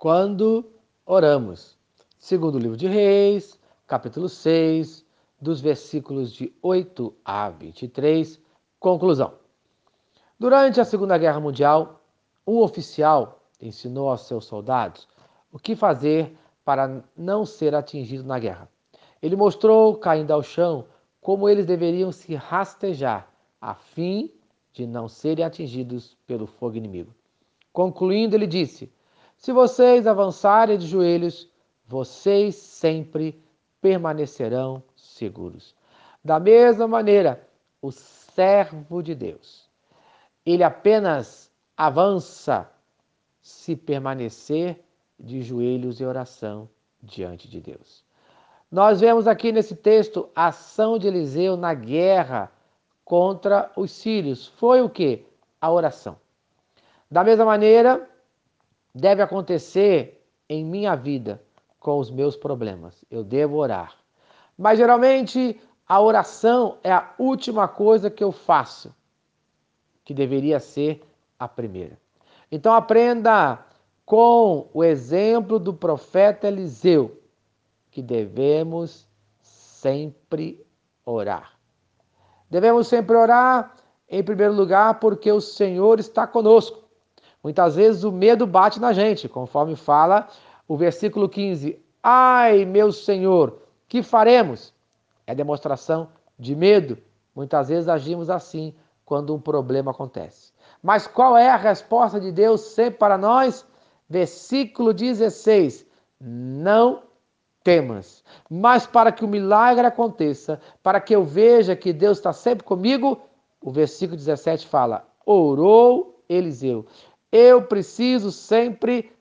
quando oramos. Segundo o livro de Reis, capítulo 6, dos versículos de 8 a 23. Conclusão. Durante a Segunda Guerra Mundial, um oficial ensinou aos seus soldados o que fazer para não ser atingido na guerra. Ele mostrou, caindo ao chão, como eles deveriam se rastejar, a fim de não serem atingidos pelo fogo inimigo. Concluindo, ele disse: Se vocês avançarem de joelhos, vocês sempre permanecerão seguros. Da mesma maneira, o servo de Deus, ele apenas avança se permanecer de joelhos em oração diante de Deus. Nós vemos aqui nesse texto a ação de Eliseu na guerra contra os sírios. Foi o que? A oração. Da mesma maneira, deve acontecer em minha vida com os meus problemas. Eu devo orar. Mas geralmente a oração é a última coisa que eu faço, que deveria ser a primeira. Então aprenda com o exemplo do profeta Eliseu, que devemos sempre orar. Devemos sempre orar, em primeiro lugar, porque o Senhor está conosco. Muitas vezes o medo bate na gente, conforme fala o versículo 15. Ai, meu Senhor, que faremos? É demonstração de medo. Muitas vezes agimos assim quando um problema acontece. Mas qual é a resposta de Deus sempre para nós? Versículo 16: Não temas. Mas para que o milagre aconteça, para que eu veja que Deus está sempre comigo, o versículo 17 fala: orou Eliseu. Eu preciso sempre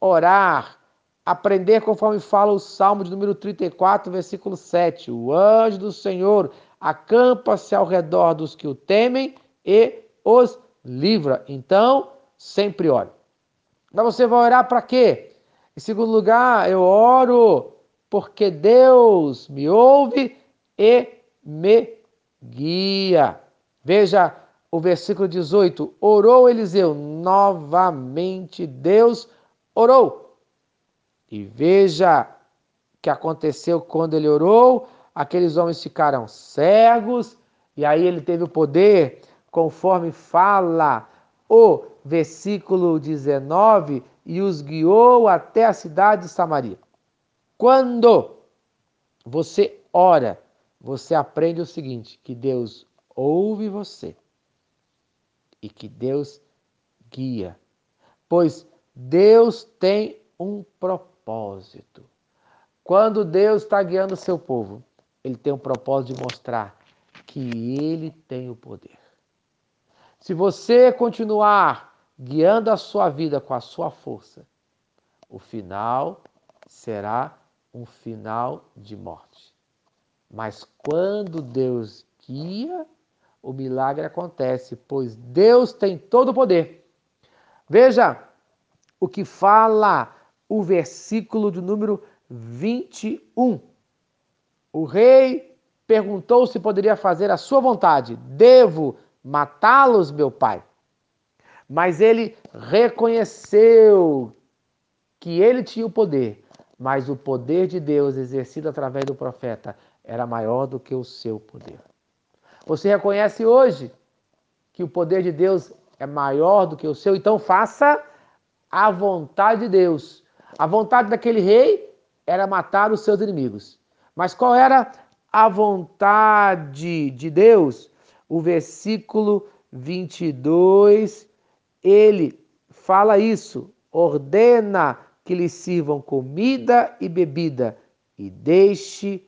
orar, aprender conforme fala o Salmo de número 34, versículo 7. O anjo do Senhor acampa-se ao redor dos que o temem e os livra. Então, sempre ore. Mas você vai orar para quê? Em segundo lugar, eu oro porque Deus me ouve e me guia. Veja o versículo 18: Orou Eliseu, novamente Deus orou. E veja o que aconteceu quando ele orou: aqueles homens ficaram cegos, e aí ele teve o poder, conforme fala o versículo 19, e os guiou até a cidade de Samaria. Quando você ora, você aprende o seguinte: que Deus ouve você e que Deus guia. Pois Deus tem um propósito. Quando Deus está guiando o seu povo, ele tem um propósito de mostrar que ele tem o poder. Se você continuar guiando a sua vida com a sua força, o final será um final de morte. Mas quando Deus guia, o milagre acontece, pois Deus tem todo o poder. Veja o que fala o versículo de número 21. O rei perguntou se poderia fazer a sua vontade. Devo matá-los, meu pai? Mas ele reconheceu que ele tinha o poder mas o poder de Deus exercido através do profeta era maior do que o seu poder. Você reconhece hoje que o poder de Deus é maior do que o seu, então faça a vontade de Deus. A vontade daquele rei era matar os seus inimigos. Mas qual era a vontade de Deus? O versículo 22, ele fala isso, ordena que lhe sirvam comida e bebida, e deixe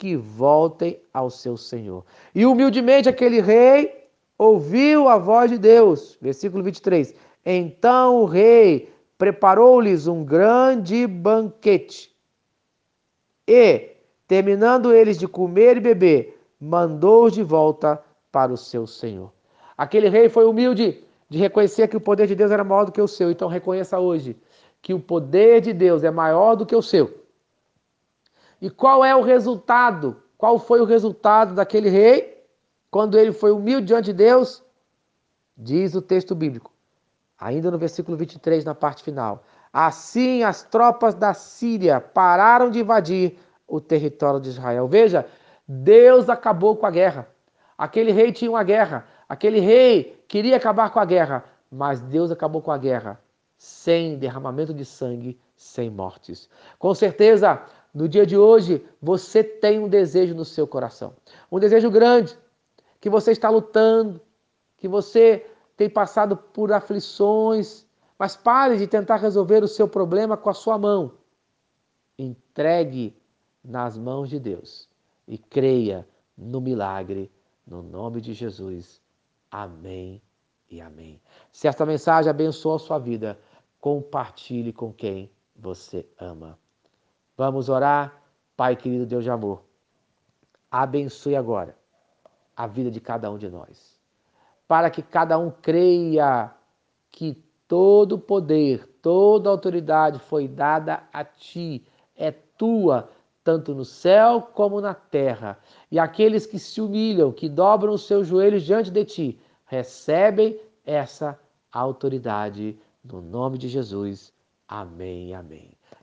que voltem ao seu senhor. E humildemente aquele rei ouviu a voz de Deus. Versículo 23. Então o rei preparou-lhes um grande banquete. E, terminando eles de comer e beber, mandou-os de volta para o seu senhor. Aquele rei foi humilde de reconhecer que o poder de Deus era maior do que o seu. Então reconheça hoje que o poder de Deus é maior do que o seu. E qual é o resultado? Qual foi o resultado daquele rei quando ele foi humilde diante de Deus? Diz o texto bíblico, ainda no versículo 23, na parte final: Assim, as tropas da Síria pararam de invadir o território de Israel. Veja, Deus acabou com a guerra. Aquele rei tinha uma guerra, aquele rei queria acabar com a guerra, mas Deus acabou com a guerra sem derramamento de sangue, sem mortes. Com certeza, no dia de hoje, você tem um desejo no seu coração, um desejo grande, que você está lutando, que você tem passado por aflições, mas pare de tentar resolver o seu problema com a sua mão. Entregue nas mãos de Deus e creia no milagre, no nome de Jesus. Amém e amém. Se esta mensagem abençoou a sua vida, compartilhe com quem você ama. Vamos orar? Pai querido Deus de amor, abençoe agora a vida de cada um de nós, para que cada um creia que Todo poder, toda autoridade foi dada a ti, é tua, tanto no céu como na terra. E aqueles que se humilham, que dobram os seus joelhos diante de ti, recebem essa autoridade no nome de Jesus. Amém, amém.